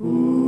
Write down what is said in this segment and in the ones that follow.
den,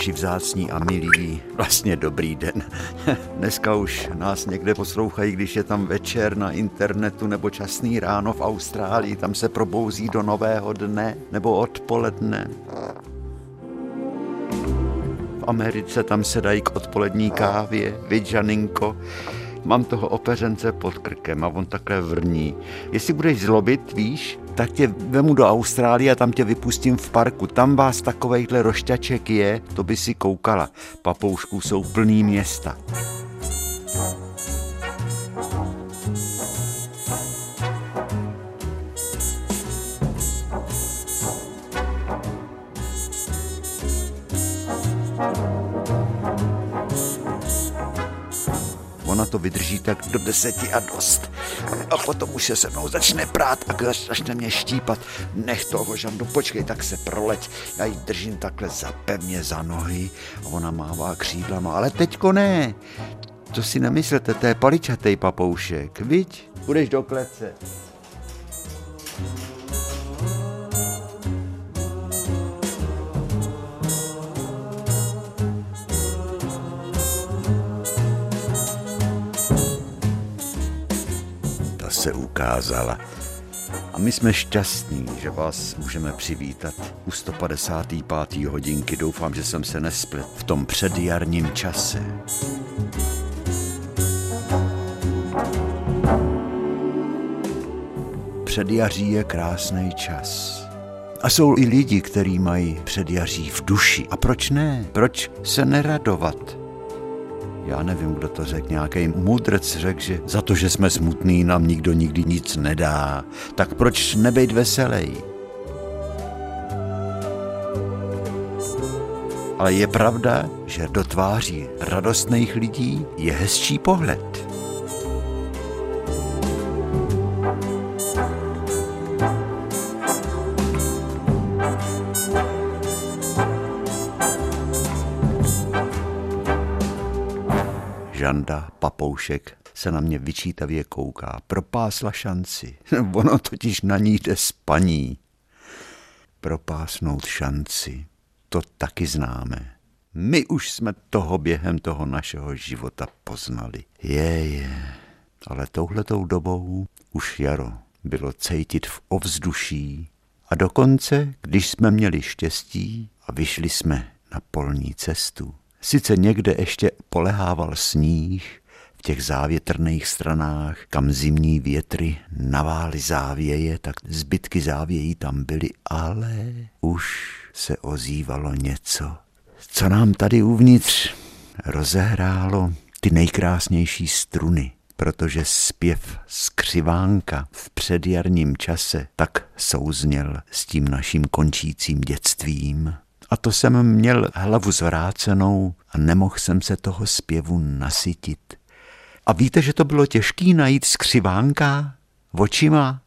naši vzácní a milí. Vlastně dobrý den. Dneska už nás někde poslouchají, když je tam večer na internetu nebo časný ráno v Austrálii. Tam se probouzí do nového dne nebo odpoledne. V Americe tam se dají k odpolední kávě, vidžaninko. Mám toho opeřence pod krkem a on takhle vrní. Jestli budeš zlobit, víš, tak tě vemu do Austrálie a tam tě vypustím v parku. Tam vás takovejhle rošťaček je, to by si koukala. Papoušků jsou plný města. Ona to vydrží tak do deseti a dost. A potom už se se mnou začne prát a začne mě štípat. Nech toho, Žandu, počkej, tak se proleď. Já ji držím takhle za pevně za nohy a ona mává křídlama. Ale teďko ne. To si nemyslete, to je paličatej papoušek, viď? Budeš do klece. Se ukázala. A my jsme šťastní, že vás můžeme přivítat u 155. hodinky. Doufám, že jsem se nesplet v tom předjarním čase. Předjaří je krásný čas. A jsou i lidi, kteří mají předjaří v duši. A proč ne? Proč se neradovat? Já nevím, kdo to řekl, nějaký mudrc řekl, že za to, že jsme smutný, nám nikdo nikdy nic nedá. Tak proč nebejt veselý? Ale je pravda, že do tváří radostných lidí je hezčí pohled. Žanda Papoušek se na mě vyčítavě kouká. Propásla šanci. ono totiž na ní jde spaní. Propásnout šanci, to taky známe. My už jsme toho během toho našeho života poznali. Je, je. Ale touhletou dobou už jaro bylo cejtit v ovzduší a dokonce, když jsme měli štěstí a vyšli jsme na polní cestu, Sice někde ještě polehával sníh v těch závětrných stranách, kam zimní větry navály závěje, tak zbytky závějí tam byly, ale už se ozývalo něco, co nám tady uvnitř rozehrálo ty nejkrásnější struny, protože zpěv skřivánka v předjarním čase tak souzněl s tím naším končícím dětstvím a to jsem měl hlavu zvrácenou a nemohl jsem se toho zpěvu nasytit. A víte, že to bylo těžký najít skřivánka očima?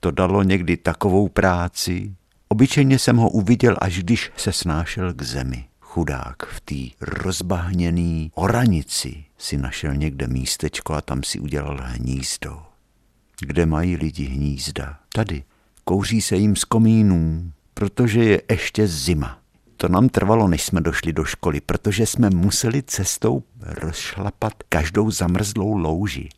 To dalo někdy takovou práci. Obyčejně jsem ho uviděl, až když se snášel k zemi. Chudák v té rozbahněný oranici si našel někde místečko a tam si udělal hnízdo. Kde mají lidi hnízda? Tady. Kouří se jim z komínů, protože je ještě zima. To nám trvalo, než jsme došli do školy, protože jsme museli cestou rozšlapat každou zamrzlou louži.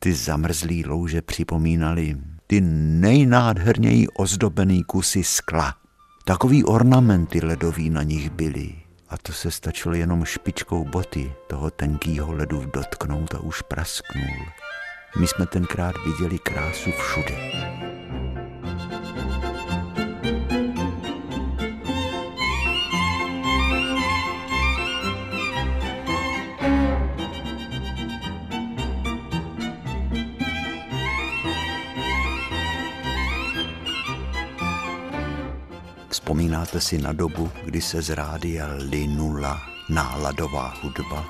Ty zamrzlý louže připomínaly ty nejnádherněji ozdobený kusy skla. Takový ornamenty ledový na nich byly. A to se stačilo jenom špičkou boty toho tenkýho ledu dotknout a už prasknul. My jsme tenkrát viděli krásu všude. Vzpomínáte si na dobu, kdy se z rádia linula náladová hudba?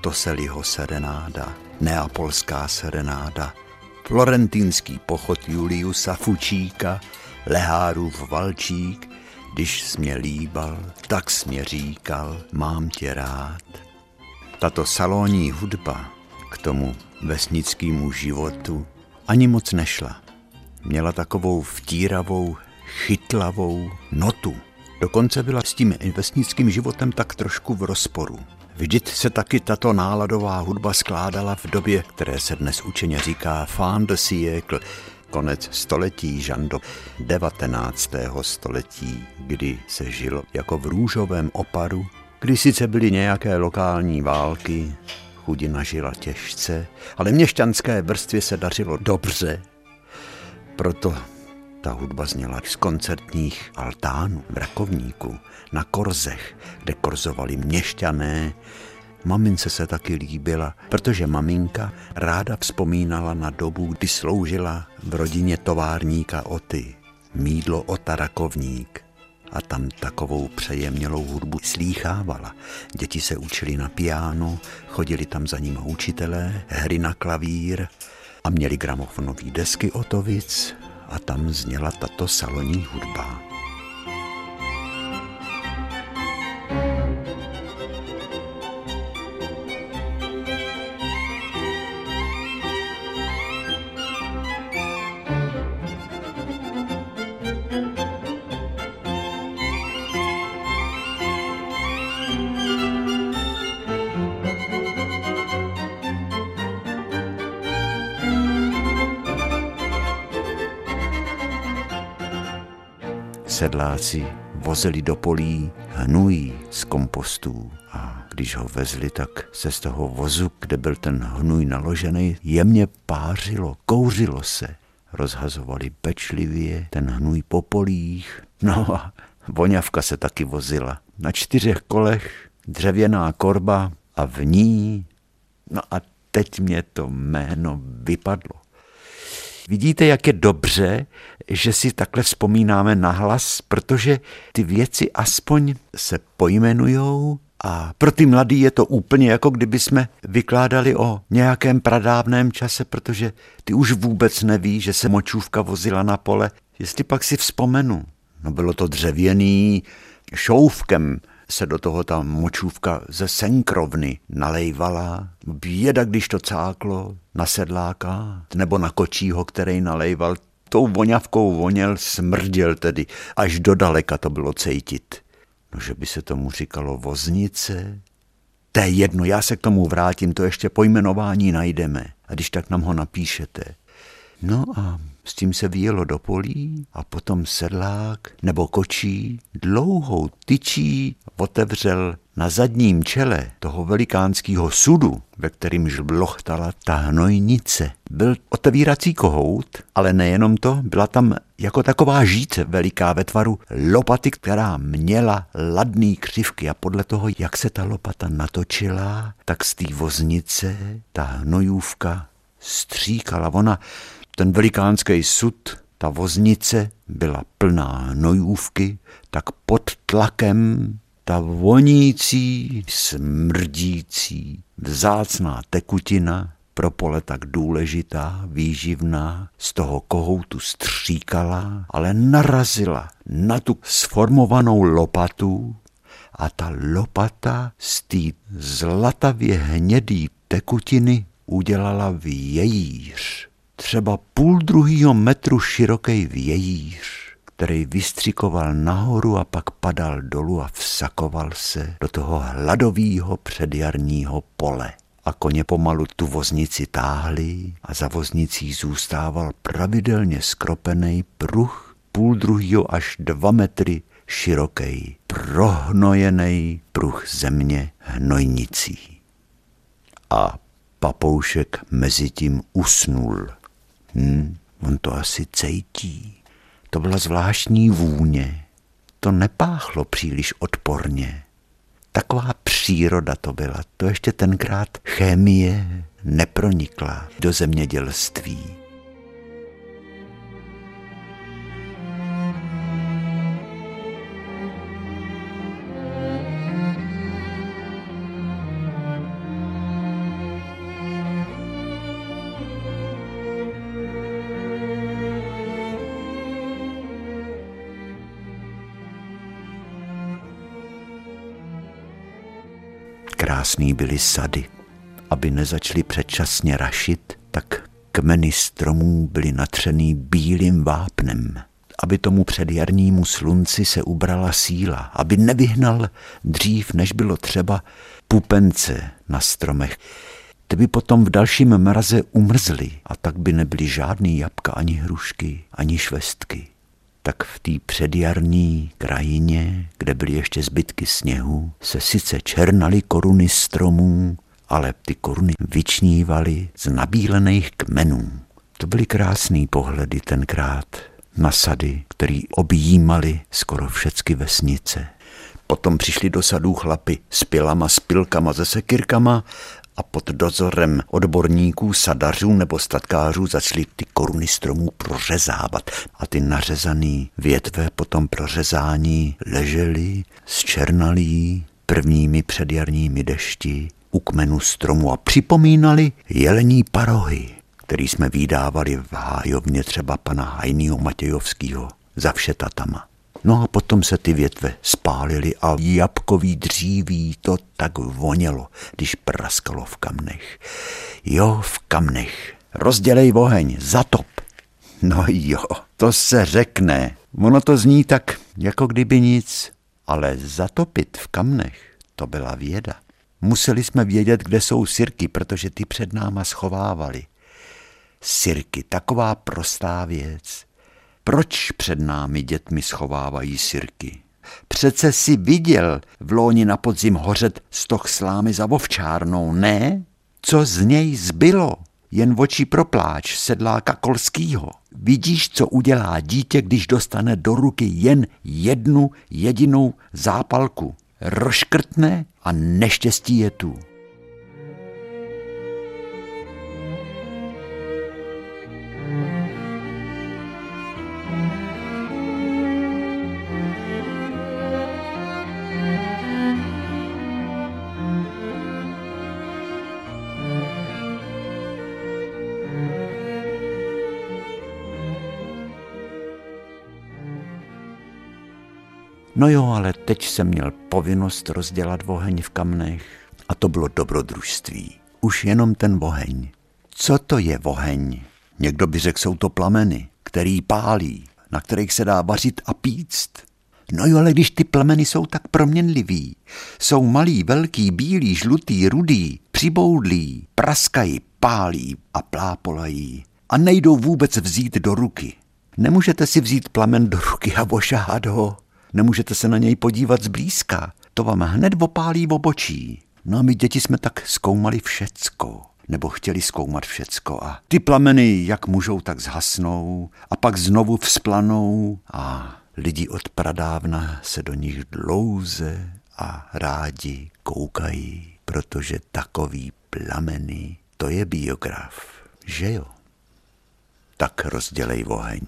Toseliho serenáda, neapolská serenáda, florentínský pochod Juliusa Fučíka, Lehárův valčík, když jsi mě líbal, tak jsi mě říkal, mám tě rád. Tato salonní hudba k tomu vesnickému životu ani moc nešla. Měla takovou vtíravou, chytlavou notu. Dokonce byla s tím vesnickým životem tak trošku v rozporu. Vždyť se taky tato náladová hudba skládala v době, které se dnes učeně říká fin de siècle, konec století žando 19. století, kdy se žilo jako v růžovém oparu, kdy sice byly nějaké lokální války, chudina žila těžce, ale měšťanské vrstvě se dařilo dobře. Proto ta hudba zněla z koncertních altánů v Rakovníku, na korzech, kde korzovali měšťané. Mamince se taky líbila, protože maminka ráda vzpomínala na dobu, kdy sloužila v rodině továrníka Oty, mídlo Ota Rakovník a tam takovou přejemnělou hudbu slýchávala. Děti se učili na piano, chodili tam za ním učitelé, hry na klavír a měli gramofonové desky Otovic a tam zněla tato salonní hudba. Sedláci vozili do polí hnůj z kompostů a když ho vezli, tak se z toho vozu, kde byl ten hnůj naložený, jemně pářilo, kouřilo se. Rozhazovali pečlivě ten hnůj po polích. No a voňavka se taky vozila. Na čtyřech kolech dřevěná korba a v ní, no a teď mě to jméno vypadlo. Vidíte, jak je dobře, že si takhle vzpomínáme nahlas, protože ty věci aspoň se pojmenujou a pro ty mladý je to úplně jako kdyby jsme vykládali o nějakém pradávném čase, protože ty už vůbec neví, že se močůvka vozila na pole. Jestli pak si vzpomenu, no bylo to dřevěný šouvkem, se do toho ta močůvka ze senkrovny nalejvala. Běda, když to cáklo na sedláka nebo na kočího, který nalejval. Tou voňavkou voněl, smrděl tedy, až do daleka to bylo cejtit. No, že by se tomu říkalo voznice? To je jedno, já se k tomu vrátím, to ještě pojmenování najdeme. A když tak nám ho napíšete. No a s tím se vyjelo do polí a potom sedlák nebo kočí dlouhou tyčí otevřel na zadním čele toho velikánského sudu, ve kterým žblochtala ta hnojnice. Byl otevírací kohout, ale nejenom to, byla tam jako taková žíce veliká ve tvaru lopaty, která měla ladný křivky a podle toho, jak se ta lopata natočila, tak z té voznice ta hnojůvka stříkala. Ona ten velikánský sud, ta voznice byla plná hnojůvky, tak pod tlakem ta vonící, smrdící, vzácná tekutina, pro pole tak důležitá, výživná, z toho kohoutu stříkala, ale narazila na tu sformovanou lopatu a ta lopata z té zlatavě hnědý tekutiny udělala vějíř třeba půl druhýho metru široký vějíř, který vystřikoval nahoru a pak padal dolů a vsakoval se do toho hladového předjarního pole. A koně pomalu tu voznici táhli a za voznicí zůstával pravidelně skropený pruh půl druhýho až dva metry široký, prohnojený pruh země hnojnicí. A papoušek mezi tím usnul Hm, on to asi cejtí. To byla zvláštní vůně. To nepáchlo příliš odporně. Taková příroda to byla. To ještě tenkrát chemie nepronikla do zemědělství. Krásný byly sady. Aby nezačali předčasně rašit, tak kmeny stromů byly natřený bílým vápnem. Aby tomu předjarnímu slunci se ubrala síla, aby nevyhnal dřív, než bylo třeba, pupence na stromech. Ty by potom v dalším mraze umrzly a tak by nebyly žádný jabka ani hrušky, ani švestky tak v té předjarní krajině, kde byly ještě zbytky sněhu, se sice černaly koruny stromů, ale ty koruny vyčnívaly z nabílených kmenů. To byly krásný pohledy tenkrát na sady, který objímali skoro všecky vesnice. Potom přišli do sadů chlapy s pilama, s pilkama, se sekirkama a pod dozorem odborníků, sadařů nebo statkářů začali ty koruny stromů prořezávat a ty nařezané větve po tom prořezání ležely zčernalí prvními předjarními dešti u kmenu stromu a připomínali jelení parohy, který jsme vydávali v hájovně třeba pana Hajního Matějovského za všetatama. No a potom se ty větve spálily a jabkový dříví to tak vonělo, když praskalo v kamnech. Jo, v kamnech. Rozdělej oheň, zatop. No jo, to se řekne. Ono to zní tak, jako kdyby nic. Ale zatopit v kamnech, to byla věda. Museli jsme vědět, kde jsou sirky, protože ty před náma schovávali. Sirky, taková prostá věc. Proč před námi dětmi schovávají sirky? Přece si viděl v lóni na podzim hořet stoch slámy za vovčárnou, ne? Co z něj zbylo? Jen oči pro pláč sedláka Kolskýho. Vidíš, co udělá dítě, když dostane do ruky jen jednu jedinou zápalku. Roškrtne a neštěstí je tu. No jo, ale teď jsem měl povinnost rozdělat oheň v kamnech a to bylo dobrodružství. Už jenom ten oheň. Co to je oheň? Někdo by řekl, jsou to plameny, který pálí, na kterých se dá vařit a píct. No jo, ale když ty plameny jsou tak proměnlivý, jsou malý, velký, bílý, žlutý, rudý, přiboudlý, praskají, pálí a plápolají a nejdou vůbec vzít do ruky. Nemůžete si vzít plamen do ruky a ošahat ho. Nemůžete se na něj podívat zblízka. To vám hned opálí obočí. No a my děti jsme tak zkoumali všecko nebo chtěli zkoumat všecko a ty plameny jak můžou, tak zhasnou a pak znovu vzplanou a lidi od pradávna se do nich dlouze a rádi koukají, protože takový plameny, to je biograf, že jo? Tak rozdělej oheň.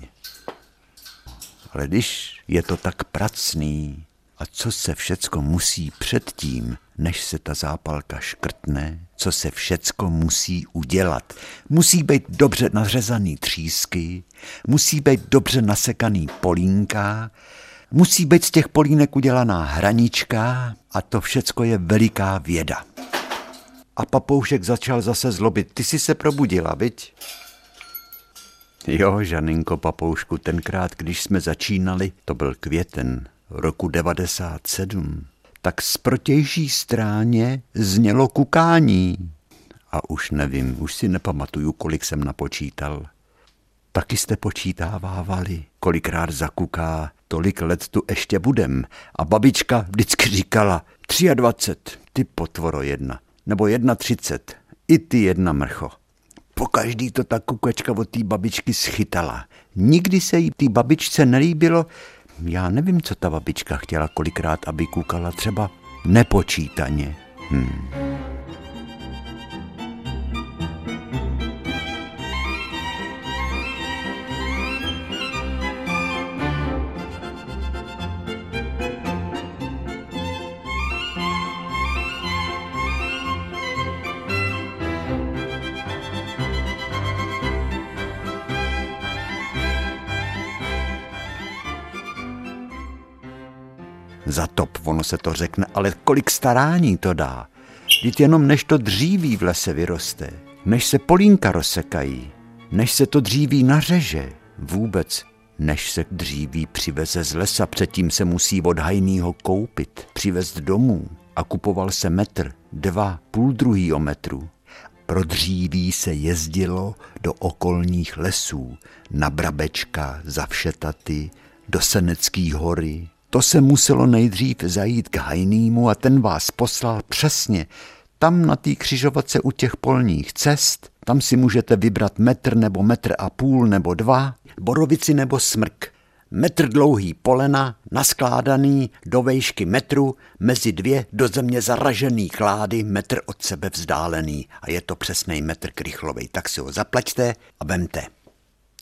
Ale když je to tak pracný a co se všecko musí předtím, než se ta zápalka škrtne, co se všecko musí udělat. Musí být dobře nařezaný třísky, musí být dobře nasekaný polínka, musí být z těch polínek udělaná hranička a to všecko je veliká věda. A papoušek začal zase zlobit. Ty jsi se probudila, viď? Jo, Žaninko papoušku, tenkrát, když jsme začínali, to byl květen roku 97, tak z protější stráně znělo kukání. A už nevím, už si nepamatuju, kolik jsem napočítal. Taky jste počítávávali, kolikrát zakuká, tolik let tu ještě budem. A babička vždycky říkala, 23, ty potvoro jedna, nebo 31, i ty jedna mrcho po každý to ta kukačka od té babičky schytala. Nikdy se jí té babičce nelíbilo, já nevím, co ta babička chtěla kolikrát, aby kukala třeba nepočítaně. Hmm. Se to řekne, ale kolik starání to dá. Vždyť jenom než to dříví v lese vyroste, než se polínka rozsekají, než se to dříví nařeže, vůbec než se dříví přiveze z lesa, předtím se musí od hajnýho koupit, přivést domů a kupoval se metr, dva, půl druhýho metru. Pro dříví se jezdilo do okolních lesů, na Brabečka, za Všetaty, do Senecký hory. To se muselo nejdřív zajít k hajnýmu a ten vás poslal přesně tam na té křižovatce u těch polních cest, tam si můžete vybrat metr nebo metr a půl nebo dva, borovici nebo smrk. Metr dlouhý polena, naskládaný do vejšky metru, mezi dvě do země zaražený klády, metr od sebe vzdálený. A je to přesný metr krychlovej, tak si ho zaplaťte a vemte.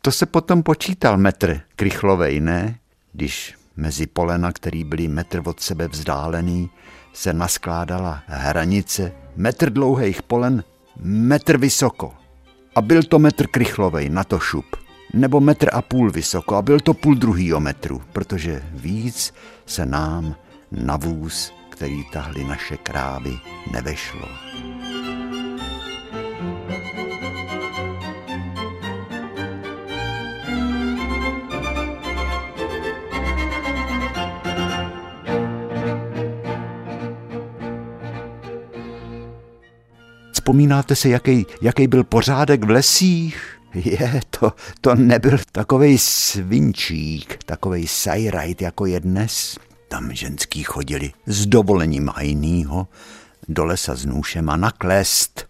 To se potom počítal metr krychlovej, ne? Když mezi polena, který byly metr od sebe vzdálený, se naskládala hranice metr dlouhých polen, metr vysoko. A byl to metr krychlovej, na to šup. Nebo metr a půl vysoko a byl to půl druhýho metru, protože víc se nám na vůz, který tahli naše krávy, nevešlo. Vzpomínáte si, jaký, jaký byl pořádek v lesích? Je, to, to nebyl takovej svinčík, takovej sajrajt, jako je dnes. Tam ženský chodili s dovolením hajnýho do lesa s nůšem a na klest,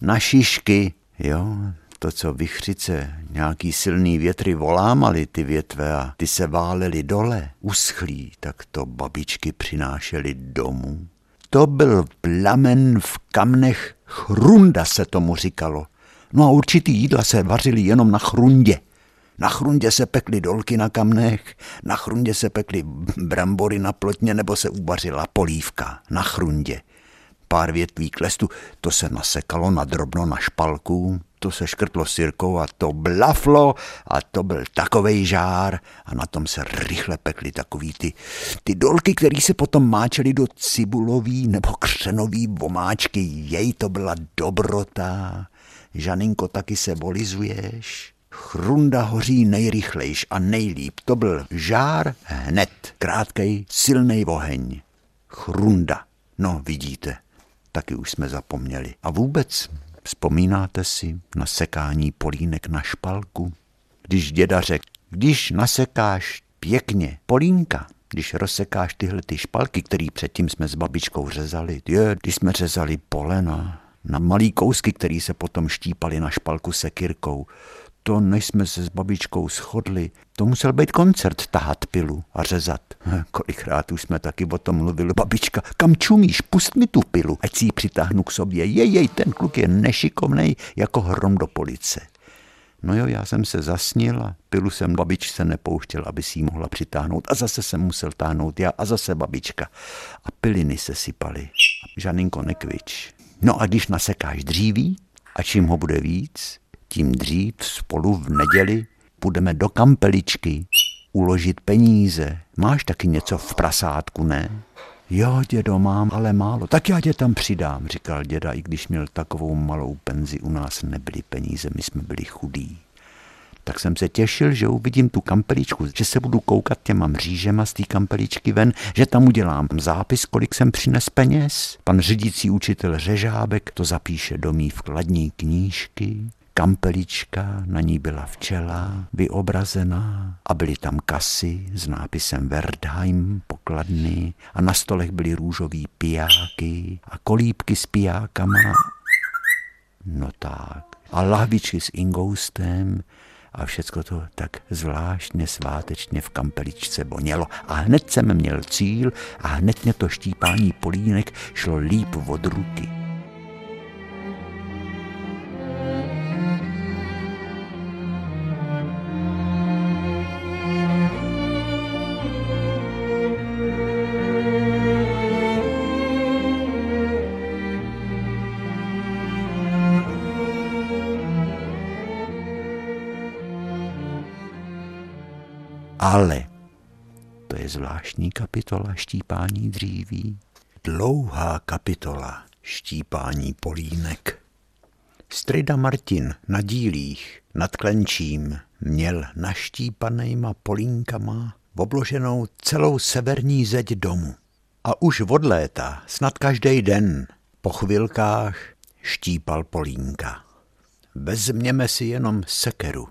na šišky, jo, to, co vychřice, nějaký silný větry volámali ty větve a ty se válely dole, uschlí, tak to babičky přinášely domů. To byl plamen v kamnech Chrunda se tomu říkalo. No a určitý jídla se vařily jenom na chrundě. Na chrundě se pekly dolky na kamnech, na chrundě se pekly brambory na plotně nebo se uvařila polívka na chrundě. Pár větví klestu, to se nasekalo na drobno na špalku, to se škrtlo sirkou a to blaflo a to byl takovej žár a na tom se rychle pekly takový ty, ty dolky, které se potom máčely do cibulový nebo křenový vomáčky. Jej to byla dobrota. Žaninko, taky se volizuješ. Chrunda hoří nejrychlejš a nejlíp. To byl žár hned, krátkej, silný oheň. Chrunda. No, vidíte, taky už jsme zapomněli. A vůbec Vzpomínáte si na sekání polínek na špalku? Když děda řekl, když nasekáš pěkně polínka, když rozsekáš tyhle ty špalky, které předtím jsme s babičkou řezali, je, když jsme řezali polena, na malý kousky, které se potom štípali na špalku sekirkou, to, než jsme se s babičkou shodli, to musel být koncert tahat pilu a řezat. Kolikrát už jsme taky o tom mluvili. Babička, kam čumíš, pust mi tu pilu, ať si ji přitáhnu k sobě. Jej, jej, ten kluk je nešikovnej jako hrom do police. No jo, já jsem se zasnil a pilu jsem babičce nepouštěl, aby si ji mohla přitáhnout. A zase jsem musel táhnout já a zase babička. A piliny se sypaly. Žaninko nekvič. No a když nasekáš dříví, a čím ho bude víc, tím dřív spolu v neděli půjdeme do kampeličky uložit peníze. Máš taky něco v prasátku, ne? Jo, dědo, mám, ale málo. Tak já tě tam přidám, říkal děda, i když měl takovou malou penzi. U nás nebyly peníze, my jsme byli chudí. Tak jsem se těšil, že uvidím tu kampeličku, že se budu koukat těma mřížema z té kampeličky ven, že tam udělám zápis, kolik jsem přines peněz. Pan řídící učitel Řežábek to zapíše do mý vkladní knížky kampelička, na ní byla včela vyobrazená a byly tam kasy s nápisem Werdheim, pokladny a na stolech byly růžový pijáky a kolípky s pijákama. No tak. A lahvičky s ingoustem a všecko to tak zvláštně svátečně v kampeličce vonělo. A hned jsem měl cíl a hned mě to štípání polínek šlo líp od ruky. Zvláštní kapitola štípání dříví. Dlouhá kapitola. štípání polínek. Strida Martin na dílích nad Klenčím měl naštípanejma polínkama obloženou celou severní zeď domu. A už od léta, snad každý den, po chvilkách štípal polínka. Vezměme si jenom sekeru.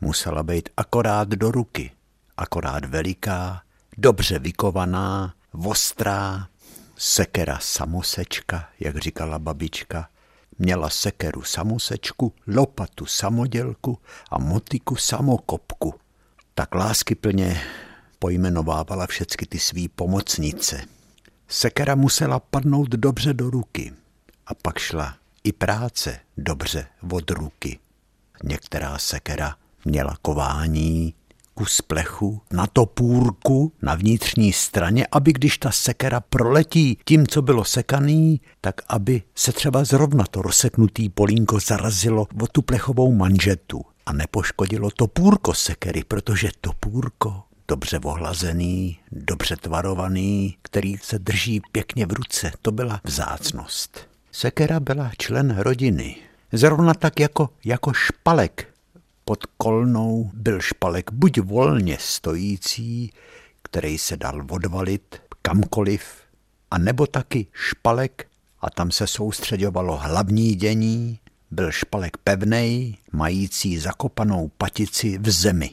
Musela být akorát do ruky, akorát veliká, dobře vykovaná, ostrá, sekera samosečka, jak říkala babička, měla sekeru samosečku, lopatu samodělku a motiku samokopku. Tak lásky plně pojmenovávala všechny ty svý pomocnice. Sekera musela padnout dobře do ruky a pak šla i práce dobře od ruky. Některá sekera měla kování, kus plechu, na topůrku na vnitřní straně, aby když ta sekera proletí tím, co bylo sekaný, tak aby se třeba zrovna to rozseknutý polínko zarazilo o tu plechovou manžetu a nepoškodilo topůrko sekery, protože topůrko dobře ohlazený, dobře tvarovaný, který se drží pěkně v ruce, to byla vzácnost. Sekera byla člen rodiny, zrovna tak jako, jako špalek pod kolnou byl špalek buď volně stojící, který se dal odvalit kamkoliv, a nebo taky špalek, a tam se soustředovalo hlavní dění, byl špalek pevnej, mající zakopanou patici v zemi.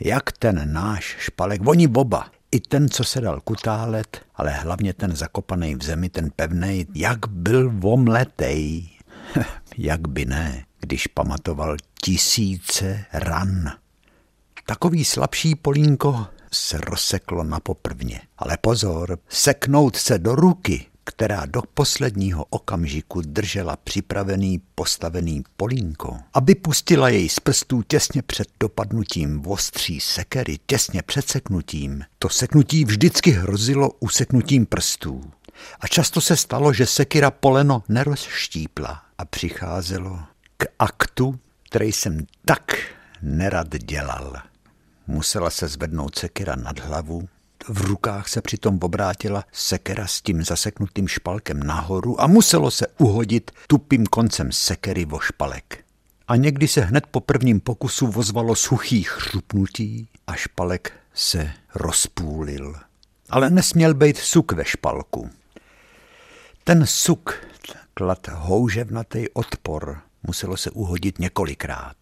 Jak ten náš špalek, oni oba, i ten, co se dal kutálet, ale hlavně ten zakopaný v zemi, ten pevnej, jak byl vomletej. jak by ne, když pamatoval tisíce ran. Takový slabší polínko se rozseklo na poprvně. Ale pozor, seknout se do ruky, která do posledního okamžiku držela připravený postavený polínko, aby pustila jej z prstů těsně před dopadnutím ostří sekery, těsně před seknutím. To seknutí vždycky hrozilo useknutím prstů. A často se stalo, že sekira poleno nerozštípla a přicházelo k aktu, který jsem tak nerad dělal. Musela se zvednout sekira nad hlavu, v rukách se přitom obrátila sekera s tím zaseknutým špalkem nahoru a muselo se uhodit tupým koncem sekery vo špalek. A někdy se hned po prvním pokusu vozvalo suchý chřupnutí a špalek se rozpůlil. Ale nesměl být suk ve špalku. Ten suk klad houževnatý odpor muselo se uhodit několikrát.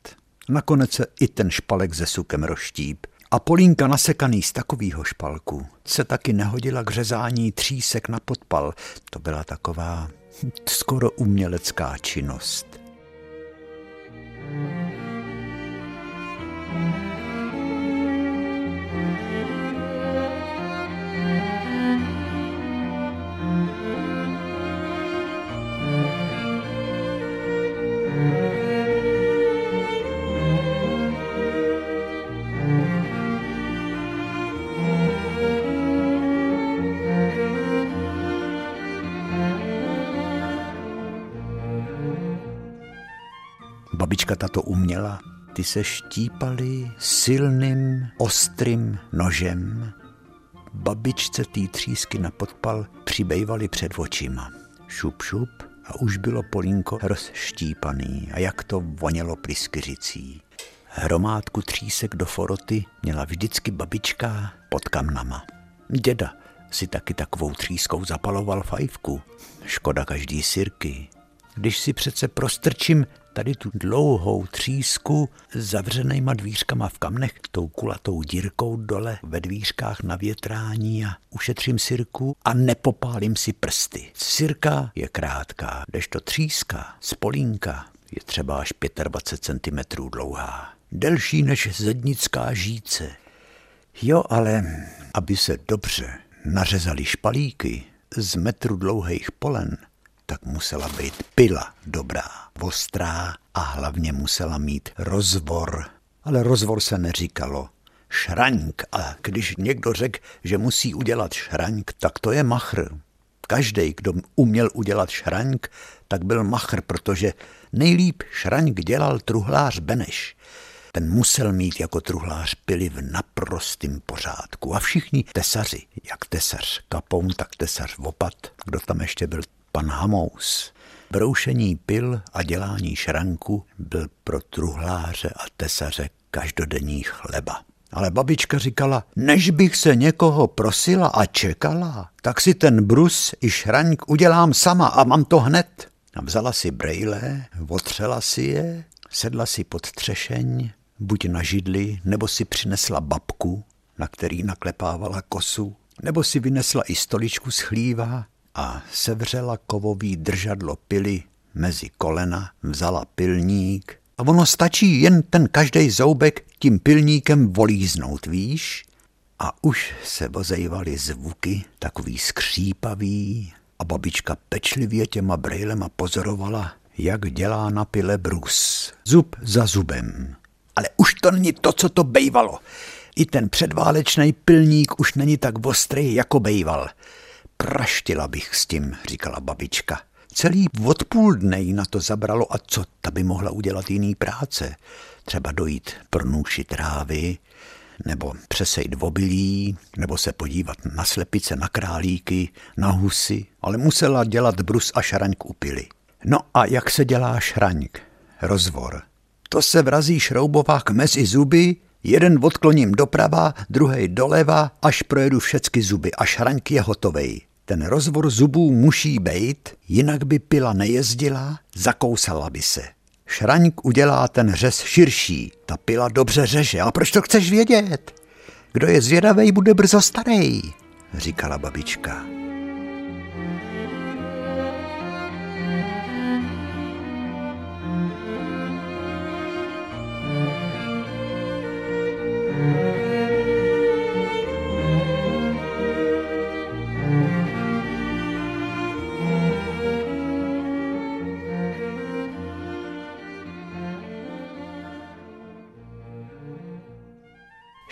Nakonec se i ten špalek se sukem rozštíp a polínka nasekaný z takového špalku se taky nehodila k řezání třísek na podpal. To byla taková skoro umělecká činnost. Babička tato uměla, ty se štípaly silným, ostrým nožem. Babičce tý třísky na podpal přibývaly před očima. Šup, šup a už bylo polínko rozštípaný a jak to vonělo pryskyřicí. Hromádku třísek do foroty měla vždycky babička pod kamnama. Děda si taky takovou třískou zapaloval fajfku. Škoda každý sirky. Když si přece prostrčím tady tu dlouhou třísku s zavřenýma dvířkama v kamnech, tou kulatou dírkou dole ve dvířkách na větrání a ušetřím sirku a nepopálím si prsty. Sirka je krátká, kdežto tříska z polínka je třeba až 25 cm dlouhá. Delší než zednická žíce. Jo, ale aby se dobře nařezali špalíky z metru dlouhých polen, tak musela být pila dobrá, ostrá a hlavně musela mít rozvor. Ale rozvor se neříkalo šraňk a když někdo řekl, že musí udělat šraňk, tak to je machr. Každý, kdo uměl udělat šraňk, tak byl machr, protože nejlíp šraňk dělal truhlář Beneš. Ten musel mít jako truhlář pily v naprostém pořádku. A všichni tesaři, jak tesař Kapoun, tak tesař Vopat, kdo tam ještě byl, pan Hamous. Broušení pil a dělání šranku byl pro truhláře a tesaře každodenní chleba. Ale babička říkala, než bych se někoho prosila a čekala, tak si ten brus i šraňk udělám sama a mám to hned. A vzala si brejle, otřela si je, sedla si pod třešeň, buď na židli, nebo si přinesla babku, na který naklepávala kosu, nebo si vynesla i stoličku z chlíva a sevřela kovový držadlo pily mezi kolena, vzala pilník a ono stačí jen ten každý zoubek tím pilníkem volíznout, víš? A už se vozejvaly zvuky, takový skřípavý, a babička pečlivě těma brejlema pozorovala, jak dělá na pile brus. Zub za zubem. Ale už to není to, co to bejvalo. I ten předválečný pilník už není tak ostrý, jako bejval. Praštila bych s tím, říkala babička. Celý odpol dne jí na to zabralo a co ta by mohla udělat jiný práce. Třeba dojít prnůši trávy, nebo přesejt obilí, nebo se podívat na slepice, na králíky, na husy, ale musela dělat brus a šraňk upily. No a jak se dělá šraňk? Rozvor. To se vrazí šroubovák mezi zuby, jeden odkloním doprava, druhý doleva, až projedu všecky zuby a šraňk je hotovej. Ten rozvor zubů musí bejt, jinak by pila nejezdila, zakousala by se. Šraňk udělá ten řez širší, ta pila dobře řeže. A proč to chceš vědět? Kdo je zvědavej, bude brzo starý, říkala babička.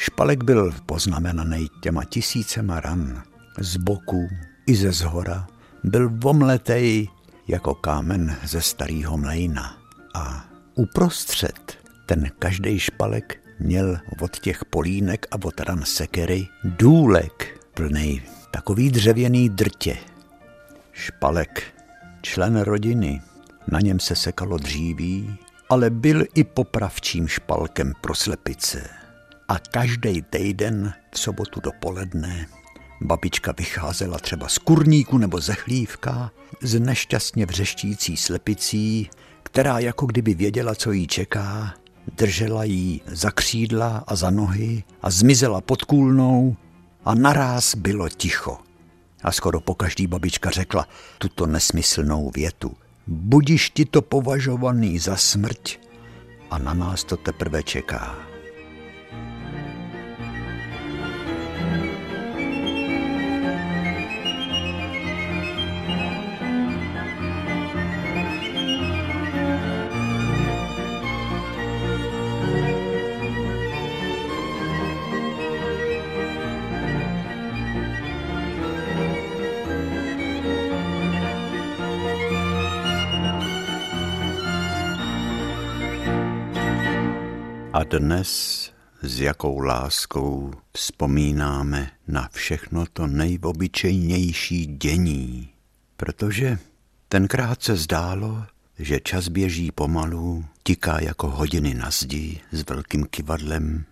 Špalek byl poznamenaný těma tisícema ran. Z boku i ze zhora byl vomletej jako kámen ze starého mlejna. A uprostřed ten každý špalek měl od těch polínek a od ran sekery důlek plný takový dřevěný drtě. Špalek, člen rodiny, na něm se sekalo dříví, ale byl i popravčím špalkem pro slepice a každý týden v sobotu dopoledne babička vycházela třeba z kurníku nebo ze chlívka, z nešťastně vřeštící slepicí, která jako kdyby věděla, co jí čeká, držela jí za křídla a za nohy a zmizela pod kůlnou a naráz bylo ticho. A skoro po každý babička řekla tuto nesmyslnou větu. Budiš ti to považovaný za smrť a na nás to teprve čeká. Dnes s jakou láskou vzpomínáme na všechno to nejobyčejnější dění, protože tenkrát se zdálo, že čas běží pomalu, tiká jako hodiny na zdi s velkým kivadlem,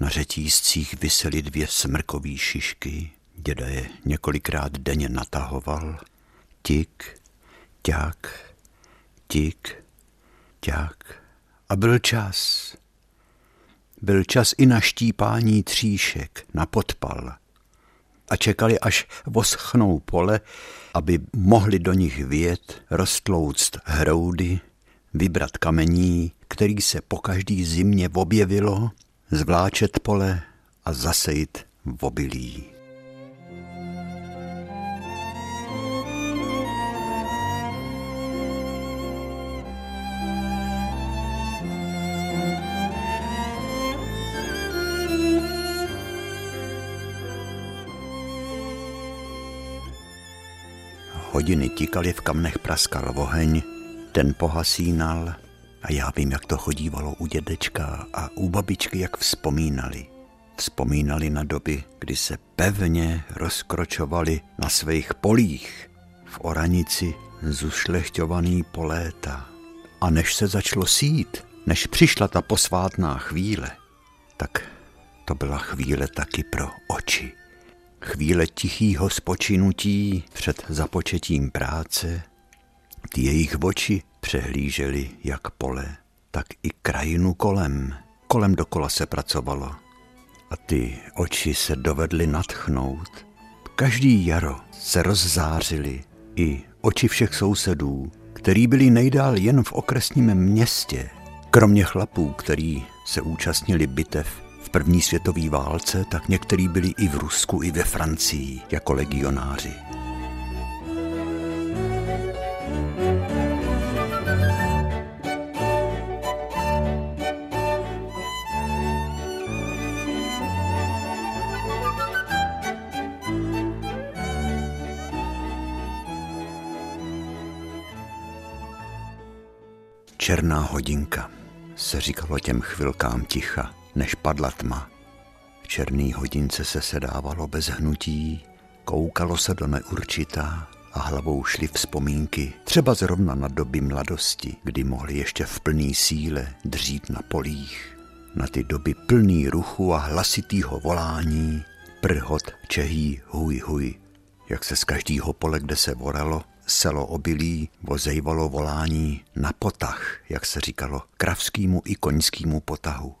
na řetízcích vysely dvě smrkové šišky, děda je několikrát denně natahoval, tik, ťak, tik, ťak a byl čas – byl čas i na štípání tříšek, na podpal. A čekali, až voschnou pole, aby mohli do nich vět, roztlouct hroudy, vybrat kamení, který se po každý zimě objevilo, zvláčet pole a zasejit v obilí. Hodiny tikaly, v kamnech praskal oheň, ten pohasínal a já vím, jak to chodívalo u dědečka a u babičky, jak vzpomínali. Vzpomínali na doby, kdy se pevně rozkročovali na svých polích. v oranici zušlechťovaný po léta. A než se začalo sít, než přišla ta posvátná chvíle, tak to byla chvíle taky pro oči. Chvíle tichýho spočinutí před započetím práce. Ty jejich oči přehlížely jak pole, tak i krajinu kolem. Kolem dokola se pracovalo. A ty oči se dovedly natchnout. Každý jaro se rozzářily i oči všech sousedů, který byli nejdál jen v okresním městě, kromě chlapů, který se účastnili bitev první světové válce, tak někteří byli i v Rusku, i ve Francii jako legionáři. Černá hodinka, se říkalo těm chvilkám ticha, než padla tma. V černý hodince se sedávalo bez hnutí, koukalo se do neurčitá a hlavou šly vzpomínky, třeba zrovna na doby mladosti, kdy mohli ještě v plný síle dřít na polích, na ty doby plný ruchu a hlasitýho volání, prhot čehý huj huj, jak se z každého pole, kde se voralo, selo obilí vozejvalo volání na potah, jak se říkalo, kravskýmu i koňskému potahu.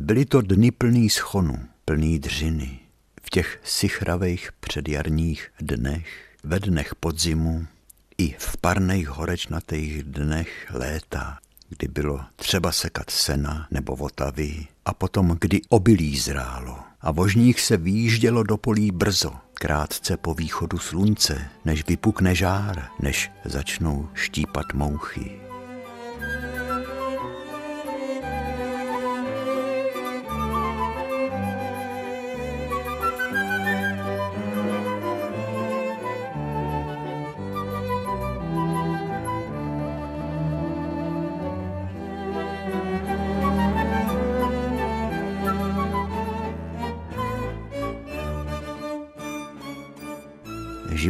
Byly to dny plný schonu, plný dřiny. V těch sichravých předjarních dnech, ve dnech podzimu i v parných horečnatých dnech léta, kdy bylo třeba sekat sena nebo votavy a potom, kdy obilí zrálo a vožních se výjíždělo do polí brzo, krátce po východu slunce, než vypukne žár, než začnou štípat mouchy.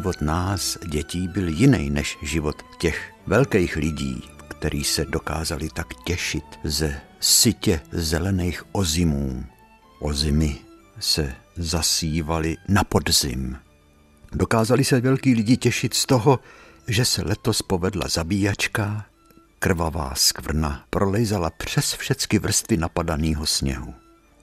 Život nás, dětí, byl jiný než život těch velkých lidí, který se dokázali tak těšit ze sitě zelených ozimů. Ozimy se zasívali na podzim. Dokázali se velký lidi těšit z toho, že se letos povedla zabíjačka, krvavá skvrna prolejzala přes všechny vrstvy napadaného sněhu.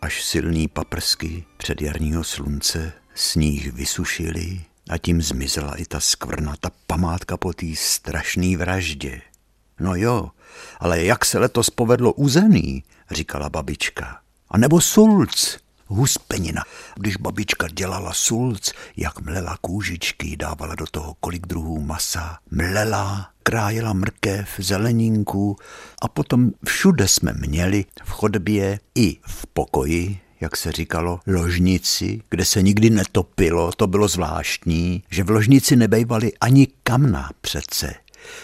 Až silný paprsky předjarního slunce sníh vysušili a tím zmizela i ta skvrna, ta památka po té strašné vraždě. No jo, ale jak se letos povedlo uzený, říkala babička. A nebo sulc, huspenina. Když babička dělala sulc, jak mlela kůžičky, dávala do toho kolik druhů masa, mlela, krájela mrkev, zeleninku a potom všude jsme měli v chodbě i v pokoji jak se říkalo, ložnici, kde se nikdy netopilo, to bylo zvláštní, že v ložnici nebejvaly ani kamna přece.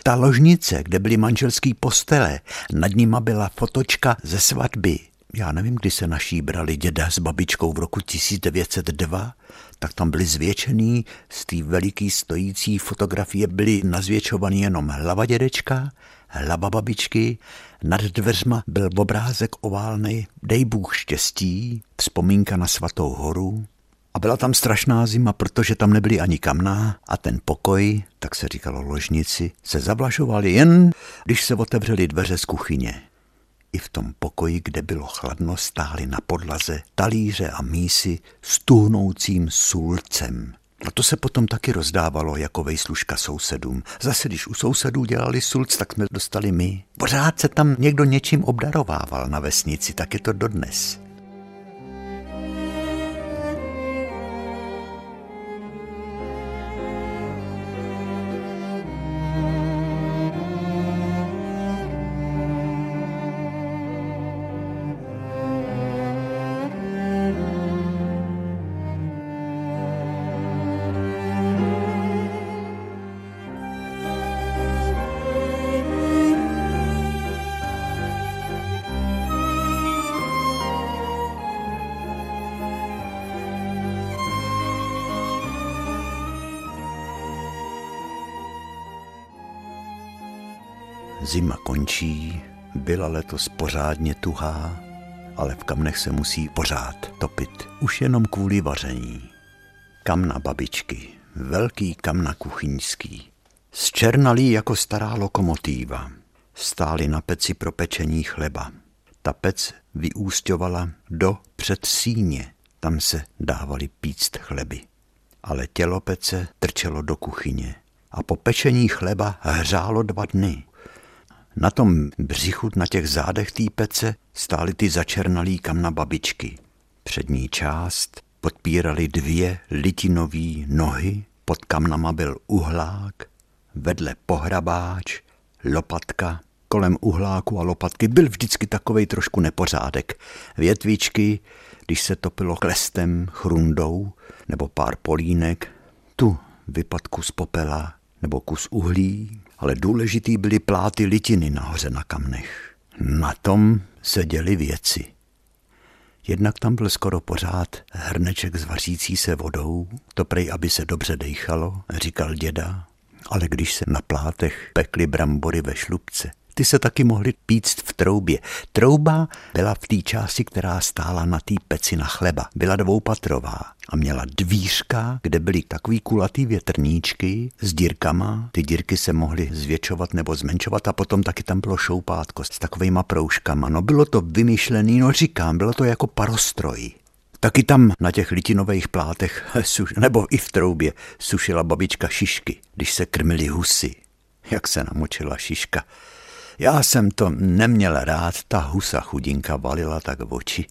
Ta ložnice, kde byly manželský postele, nad nima byla fotočka ze svatby. Já nevím, kdy se naší brali děda s babičkou v roku 1902, tak tam byly zvětšený, z té veliký stojící fotografie byly nazvětšovaný jenom hlava dědečka, hlava babičky, nad dveřma byl obrázek oválnej, dej Bůh štěstí, vzpomínka na svatou horu. A byla tam strašná zima, protože tam nebyly ani kamna a ten pokoj, tak se říkalo ložnici, se zavlažoval jen, když se otevřely dveře z kuchyně. I v tom pokoji, kde bylo chladno, stály na podlaze talíře a mísy s tuhnoucím sulcem. A to se potom taky rozdávalo jako vejsluška sousedům. Zase, když u sousedů dělali sulc, tak jsme dostali my. Pořád se tam někdo něčím obdarovával na vesnici, tak je to dodnes. Letos pořádně tuhá, ale v kamnech se musí pořád topit, už jenom kvůli vaření. Kamna babičky, velký kamna kuchyňský, zčernalý jako stará lokomotíva, stály na peci pro pečení chleba. Ta pec vyústěvala do předsíně, tam se dávali píct chleby. Ale tělo pece trčelo do kuchyně a po pečení chleba hřálo dva dny. Na tom břichu, na těch zádech té pece, stály ty začernalý kamna babičky. Přední část podpírali dvě litinové nohy, pod kamnama byl uhlák, vedle pohrabáč, lopatka, kolem uhláku a lopatky byl vždycky takovej trošku nepořádek. Větvičky, když se topilo klestem, chrundou nebo pár polínek, tu vypadku z popela nebo kus uhlí, ale důležitý byly pláty litiny nahoře na kamnech. Na tom se děly věci. Jednak tam byl skoro pořád hrneček s vařící se vodou, to prej, aby se dobře dejchalo, říkal děda, ale když se na plátech pekly brambory ve šlubce, ty se taky mohly píct v troubě. Trouba byla v té části, která stála na té peci na chleba. Byla dvoupatrová a měla dvířka, kde byly takový kulatý větrníčky s dírkama. Ty dírky se mohly zvětšovat nebo zmenšovat a potom taky tam bylo šoupátko s takovýma proužkama. No bylo to vymyšlený, no říkám, bylo to jako parostroj. Taky tam na těch litinových plátech, nebo i v troubě, sušila babička šišky, když se krmili husy. Jak se namočila šiška. Já jsem to neměl rád, ta husa chudinka valila tak v oči.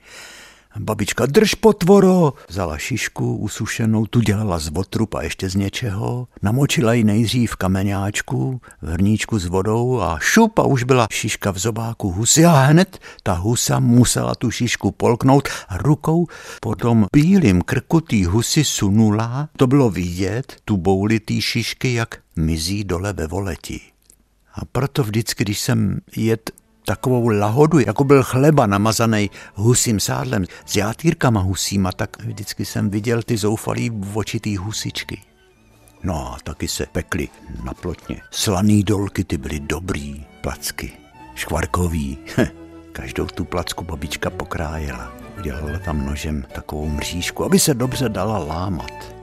Babička, drž potvoro! Vzala šišku usušenou, tu dělala z votrup a ještě z něčeho. Namočila ji nejdřív v kameňáčku, v hrníčku s vodou a šup a už byla šiška v zobáku husy a hned ta husa musela tu šišku polknout a rukou po tom bílým krku tý husy sunula. To bylo vidět, tu bouli tý šišky, jak mizí dole ve voleti. A proto vždycky, když jsem jet takovou lahodu, jako byl chleba namazaný husím sádlem s játýrkama husíma, tak vždycky jsem viděl ty zoufalý očitý husičky. No a taky se pekly na plotně. Slaný dolky, ty byly dobrý, placky, škvarkový. Každou tu placku babička pokrájela. Udělala tam nožem takovou mřížku, aby se dobře dala lámat.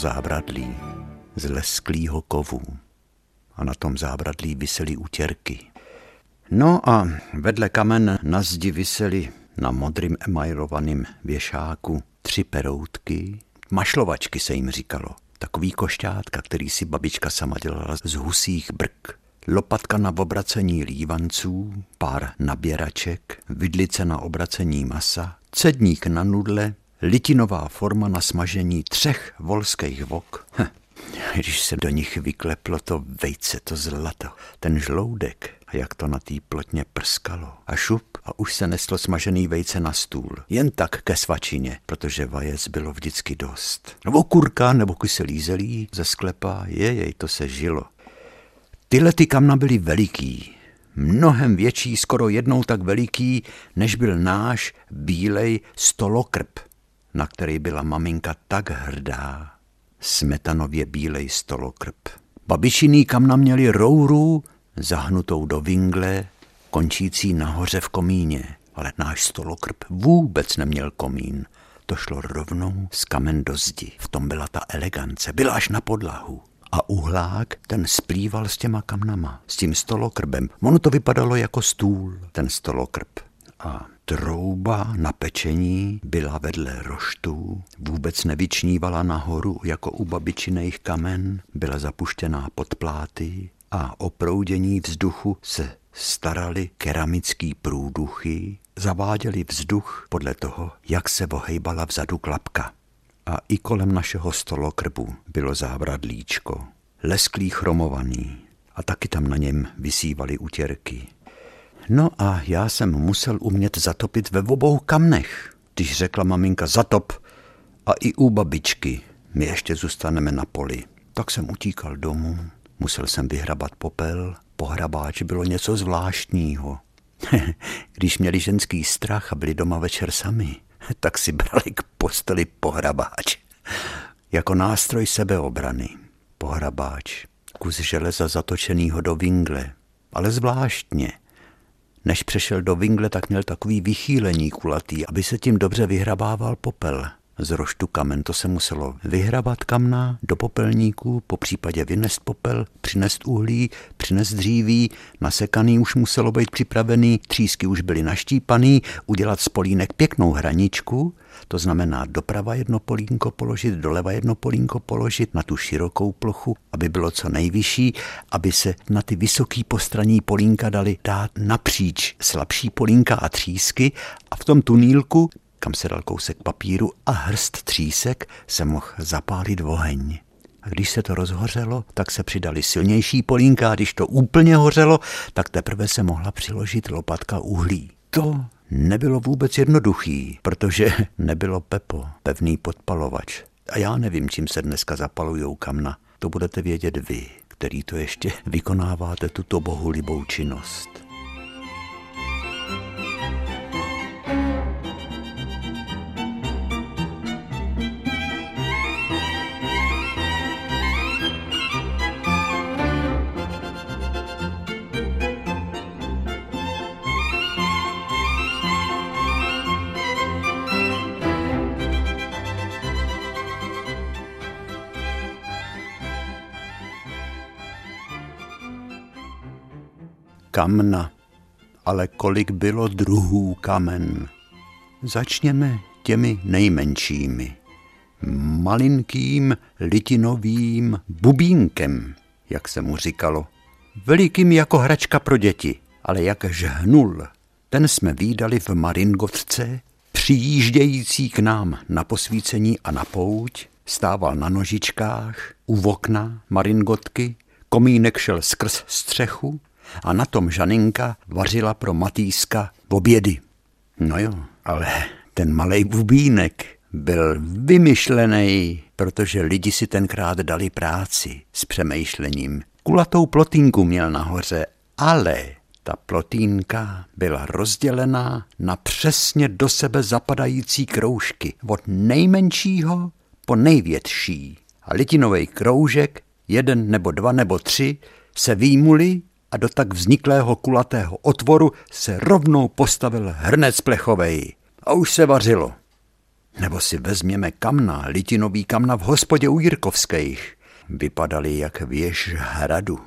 Zábradlí z lesklýho kovu a na tom zábradlí visely útěrky. No a vedle kamen na zdi visely na modrým emajrovaným věšáku tři peroutky, mašlovačky se jim říkalo. Takový košťátka, který si babička sama dělala z husích brk. Lopatka na obracení lívanců, pár naběraček, vidlice na obracení masa, cedník na nudle, litinová forma na smažení třech volských vok. Hm. Když se do nich vykleplo to vejce, to zlato, ten žloudek, a jak to na té plotně prskalo. A šup a už se neslo smažený vejce na stůl. Jen tak ke svačině, protože vajec bylo vždycky dost. Nebo kurka, nebo kyselý zelí ze sklepa, jej, to se žilo. Tyhle ty kamna byly veliký, mnohem větší, skoro jednou tak veliký, než byl náš bílej stolokrp na který byla maminka tak hrdá. Smetanově bílej stolokrp. Babičiný kamna měli rouru, zahnutou do vingle, končící nahoře v komíně. Ale náš stolokrp vůbec neměl komín. To šlo rovnou z kamen do zdi. V tom byla ta elegance. Byla až na podlahu. A uhlák ten splýval s těma kamnama, s tím stolokrbem. Ono to vypadalo jako stůl, ten stolokrb. A Trouba na pečení byla vedle roštů, vůbec nevyčnívala nahoru jako u babičiných kamen, byla zapuštěná pod pláty a o proudění vzduchu se starali keramický průduchy, zaváděli vzduch podle toho, jak se vohejbala vzadu klapka. A i kolem našeho stolokrbu bylo závradlíčko, lesklý chromovaný, a taky tam na něm vysívaly utěrky. No a já jsem musel umět zatopit ve obou kamnech, když řekla maminka zatop a i u babičky my ještě zůstaneme na poli. Tak jsem utíkal domů, musel jsem vyhrabat popel, pohrabáč bylo něco zvláštního. Když měli ženský strach a byli doma večer sami, tak si brali k posteli pohrabáč. Jako nástroj sebeobrany. Pohrabáč. Kus železa zatočenýho do vingle. Ale zvláštně. Než přešel do vingle, tak měl takový vychýlení kulatý, aby se tím dobře vyhrabával popel. Z roštu kamen to se muselo vyhrabat kamna do popelníku, po případě vynést popel, přinést uhlí, přinést dříví, nasekaný už muselo být připravený, třísky už byly naštípaný, udělat z polínek pěknou hraničku, to znamená doprava jedno polínko položit, doleva jedno polínko položit na tu širokou plochu, aby bylo co nejvyšší, aby se na ty vysoký postraní polínka dali dát napříč slabší polínka a třísky a v tom tunílku kam se dal kousek papíru a hrst třísek, se mohl zapálit oheň. A když se to rozhořelo, tak se přidali silnější polínka a když to úplně hořelo, tak teprve se mohla přiložit lopatka uhlí. To nebylo vůbec jednoduchý, protože nebylo pepo, pevný podpalovač. A já nevím, čím se dneska zapalujou kamna. To budete vědět vy, který to ještě vykonáváte tuto bohulibou činnost. Kamna, ale kolik bylo druhů kamen. Začněme těmi nejmenšími. Malinkým litinovým bubínkem, jak se mu říkalo. Velikým jako hračka pro děti, ale jak žhnul. Ten jsme výdali v Maringotce, přijíždějící k nám na posvícení a na pouť, stával na nožičkách, u okna Maringotky, komínek šel skrz střechu, a na tom Žaninka vařila pro Matýska obědy. No jo, ale ten malý bubínek byl vymyšlený, protože lidi si tenkrát dali práci s přemýšlením. Kulatou plotínku měl nahoře, ale ta plotínka byla rozdělená na přesně do sebe zapadající kroužky, od nejmenšího po největší. A litinový kroužek, jeden nebo dva nebo tři, se výmuli a do tak vzniklého kulatého otvoru se rovnou postavil hrnec plechovej. A už se vařilo. Nebo si vezměme kamna, litinový kamna v hospodě u Jirkovských. Vypadali jak věž hradu.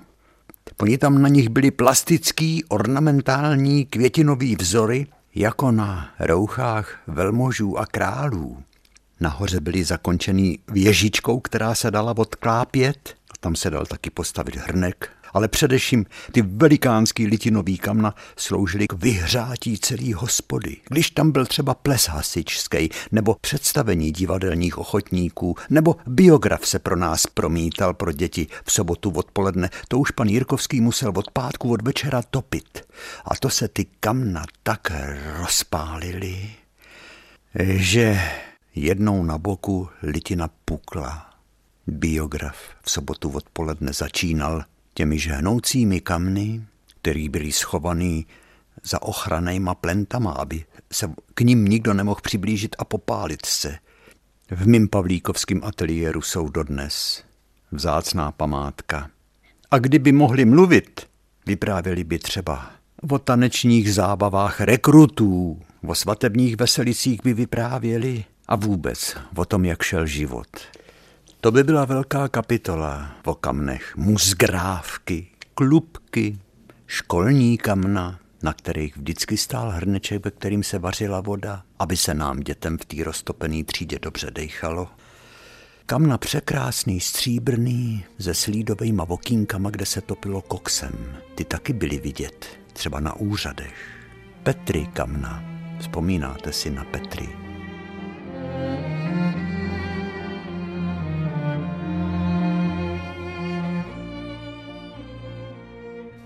Oni tam na nich byly plastický, ornamentální, květinový vzory, jako na rouchách velmožů a králů. Nahoře byly zakončený věžičkou, která se dala odklápět, a tam se dal taky postavit hrnek ale především ty velikánský litinový kamna sloužily k vyhřátí celý hospody. Když tam byl třeba ples hasičský, nebo představení divadelních ochotníků, nebo biograf se pro nás promítal pro děti v sobotu odpoledne, to už pan Jirkovský musel od pátku od večera topit. A to se ty kamna tak rozpálily, že jednou na boku litina pukla. Biograf v sobotu odpoledne začínal těmi žhnoucími kamny, který byly schovaný za ochranejma plentama, aby se k ním nikdo nemohl přiblížit a popálit se. V mým pavlíkovském ateliéru jsou dodnes vzácná památka. A kdyby mohli mluvit, vyprávěli by třeba o tanečních zábavách rekrutů, o svatebních veselicích by vyprávěli a vůbec o tom, jak šel život. To by byla velká kapitola o kamnech. Muzgrávky, klubky, školní kamna, na kterých vždycky stál hrneček, ve kterým se vařila voda, aby se nám dětem v té roztopené třídě dobře dejchalo. Kamna překrásný, stříbrný, se slídovejma vokínkama, kde se topilo koksem. Ty taky byly vidět, třeba na úřadech. Petry kamna. Vzpomínáte si na Petry?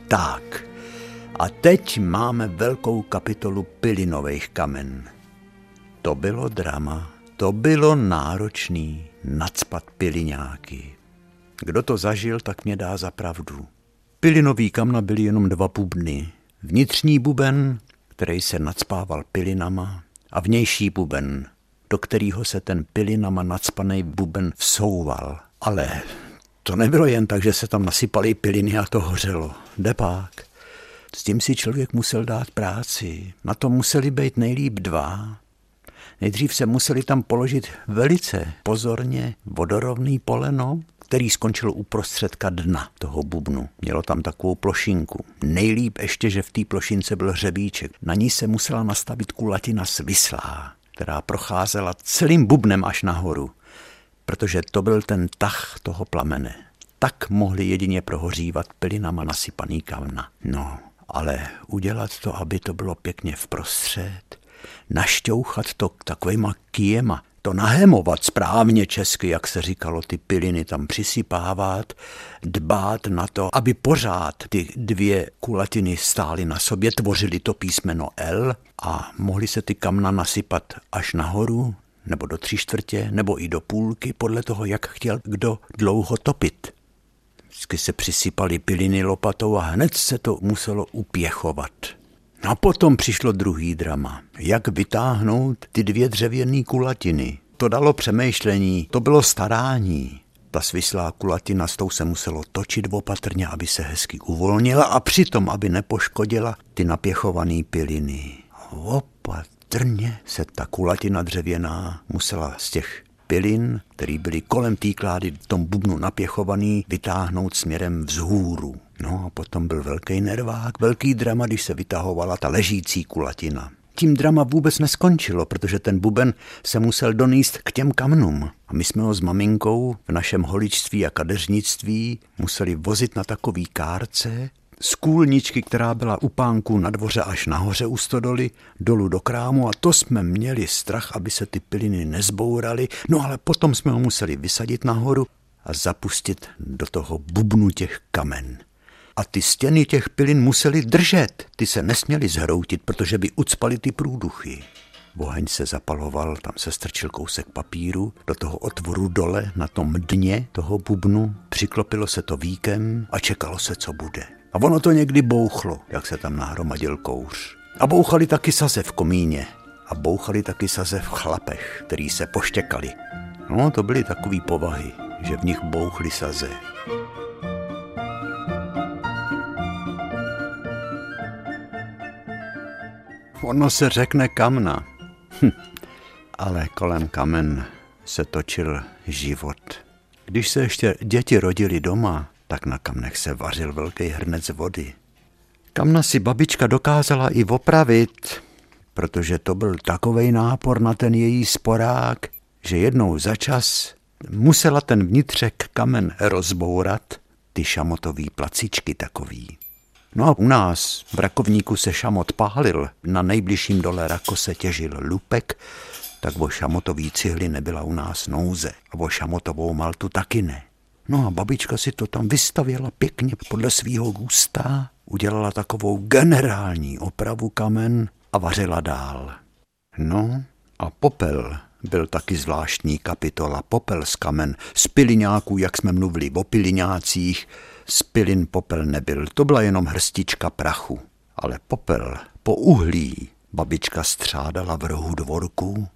Tak, a teď máme velkou kapitolu pilinových kamen. To bylo drama, to bylo náročný nadspat piliňáky. Kdo to zažil, tak mě dá za pravdu. Pilinový kamna byly jenom dva bubny. Vnitřní buben, který se nadspával pilinama, a vnější buben, do kterého se ten pilinama nadspaný buben vsouval. Ale to nebylo jen tak, že se tam nasypaly piliny a to hořelo. Depák. S tím si člověk musel dát práci. Na to museli být nejlíp dva. Nejdřív se museli tam položit velice pozorně vodorovný poleno, který skončil uprostředka dna toho bubnu. Mělo tam takovou plošinku. Nejlíp ještě, že v té plošince byl hřebíček. Na ní se musela nastavit kulatina svislá, která procházela celým bubnem až nahoru, protože to byl ten tah toho plamene. Tak mohli jedině prohořívat pilinama nasypaný kamna. No, ale udělat to, aby to bylo pěkně vprostřed, našťouchat to takovýma kijema, to nahemovat správně česky, jak se říkalo, ty piliny tam přisypávat, dbát na to, aby pořád ty dvě kulatiny stály na sobě, tvořily to písmeno L a mohly se ty kamna nasypat až nahoru, nebo do tři čtvrtě, nebo i do půlky, podle toho, jak chtěl kdo dlouho topit. Vždycky se přisypaly piliny lopatou a hned se to muselo upěchovat. A potom přišlo druhý drama. Jak vytáhnout ty dvě dřevěné kulatiny. To dalo přemýšlení, to bylo starání. Ta svislá kulatina s tou se muselo točit opatrně, aby se hezky uvolnila a přitom, aby nepoškodila ty napěchované piliny. Opatrně se ta kulatina dřevěná musela z těch pilin, který byly kolem té klády v tom bubnu napěchovaný, vytáhnout směrem vzhůru. No a potom byl velký nervák, velký drama, když se vytahovala ta ležící kulatina. Tím drama vůbec neskončilo, protože ten buben se musel doníst k těm kamnům. A my jsme ho s maminkou v našem holičství a kadeřnictví museli vozit na takový kárce, z kůlničky, která byla u pánku na dvoře až nahoře u stodoly, dolů do krámu a to jsme měli strach, aby se ty piliny nezbouraly, no ale potom jsme ho museli vysadit nahoru a zapustit do toho bubnu těch kamen. A ty stěny těch pilin museli držet, ty se nesměly zhroutit, protože by ucpaly ty průduchy. Oheň se zapaloval, tam se strčil kousek papíru, do toho otvoru dole na tom dně toho bubnu, přiklopilo se to víkem a čekalo se, co bude. A ono to někdy bouchlo, jak se tam nahromadil kouř. A bouchali taky saze v komíně. A bouchali taky saze v chlapech, který se poštěkali. No, to byly takové povahy, že v nich bouchly saze. Ono se řekne kamna, hm. ale kolem kamen se točil život. Když se ještě děti rodili doma, tak na kamnech se vařil velký hrnec vody. Kamna si babička dokázala i opravit, protože to byl takový nápor na ten její sporák, že jednou za čas musela ten vnitřek kamen rozbourat, ty šamotový placičky takový. No a u nás v Rakovníku se šamot pálil, na nejbližším dole Rako se těžil lupek, tak o šamotový cihly nebyla u nás nouze a o šamotovou maltu taky ne. No a babička si to tam vystavěla pěkně podle svýho gusta, udělala takovou generální opravu kamen a vařila dál. No a popel byl taky zvláštní kapitola. Popel z kamen, z piliňáků, jak jsme mluvili o piliňácích, z pilin popel nebyl, to byla jenom hrstička prachu. Ale popel po uhlí babička střádala v rohu dvorku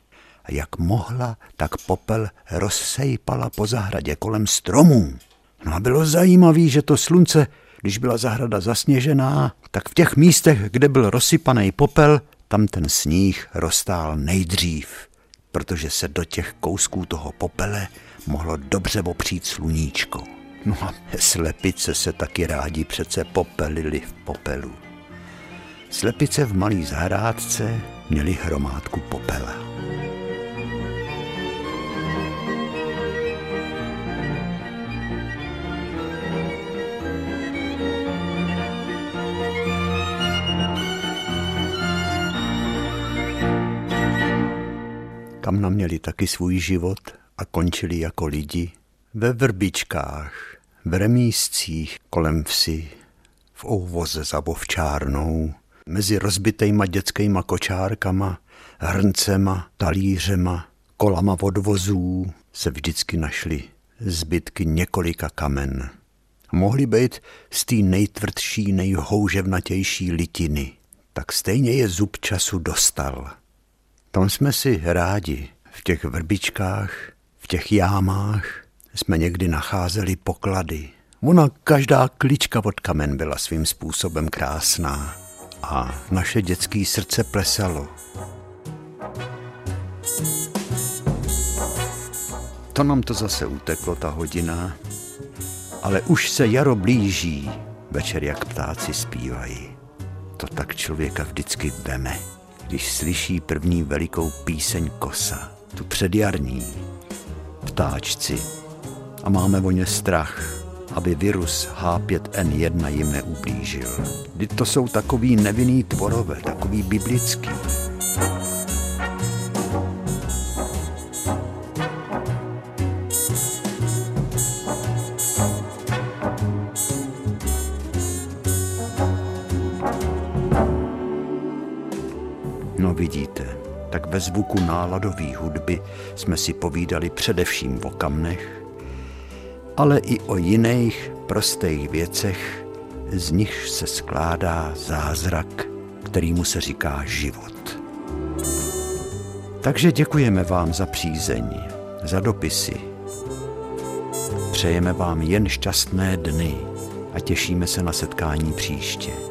jak mohla, tak popel rozsejpala po zahradě kolem stromů. No a bylo zajímavé, že to slunce, když byla zahrada zasněžená, tak v těch místech, kde byl rozsypaný popel, tam ten sníh roztál nejdřív, protože se do těch kousků toho popele mohlo dobře opřít sluníčko. No a slepice se taky rádi přece popelili v popelu. Slepice v malý zahrádce měli hromádku popela. Kam měli taky svůj život a končili jako lidi ve vrbičkách, v remíscích kolem vsi, v ouvoze za bovčárnou, mezi rozbitejma dětskýma kočárkama, hrncema, talířema, kolama odvozů se vždycky našly zbytky několika kamen. Mohly být z té nejtvrdší, nejhouževnatější litiny. Tak stejně je zub času dostal. Tam jsme si rádi, v těch vrbičkách, v těch jámách, jsme někdy nacházeli poklady. Ona každá klička od kamen byla svým způsobem krásná a naše dětské srdce plesalo. To nám to zase uteklo, ta hodina, ale už se jaro blíží, večer jak ptáci zpívají. To tak člověka vždycky veme, když slyší první velikou píseň kosa, tu předjarní, ptáčci. A máme o ně strach, aby virus H5N1 jim neublížil. To jsou takový nevinný tvorové, takový biblický. Zvuku náladové hudby jsme si povídali především o kamnech, ale i o jiných prostých věcech, z nich se skládá zázrak, kterýmu se říká život. Takže děkujeme vám za přízeň, za dopisy. Přejeme vám jen šťastné dny a těšíme se na setkání příště.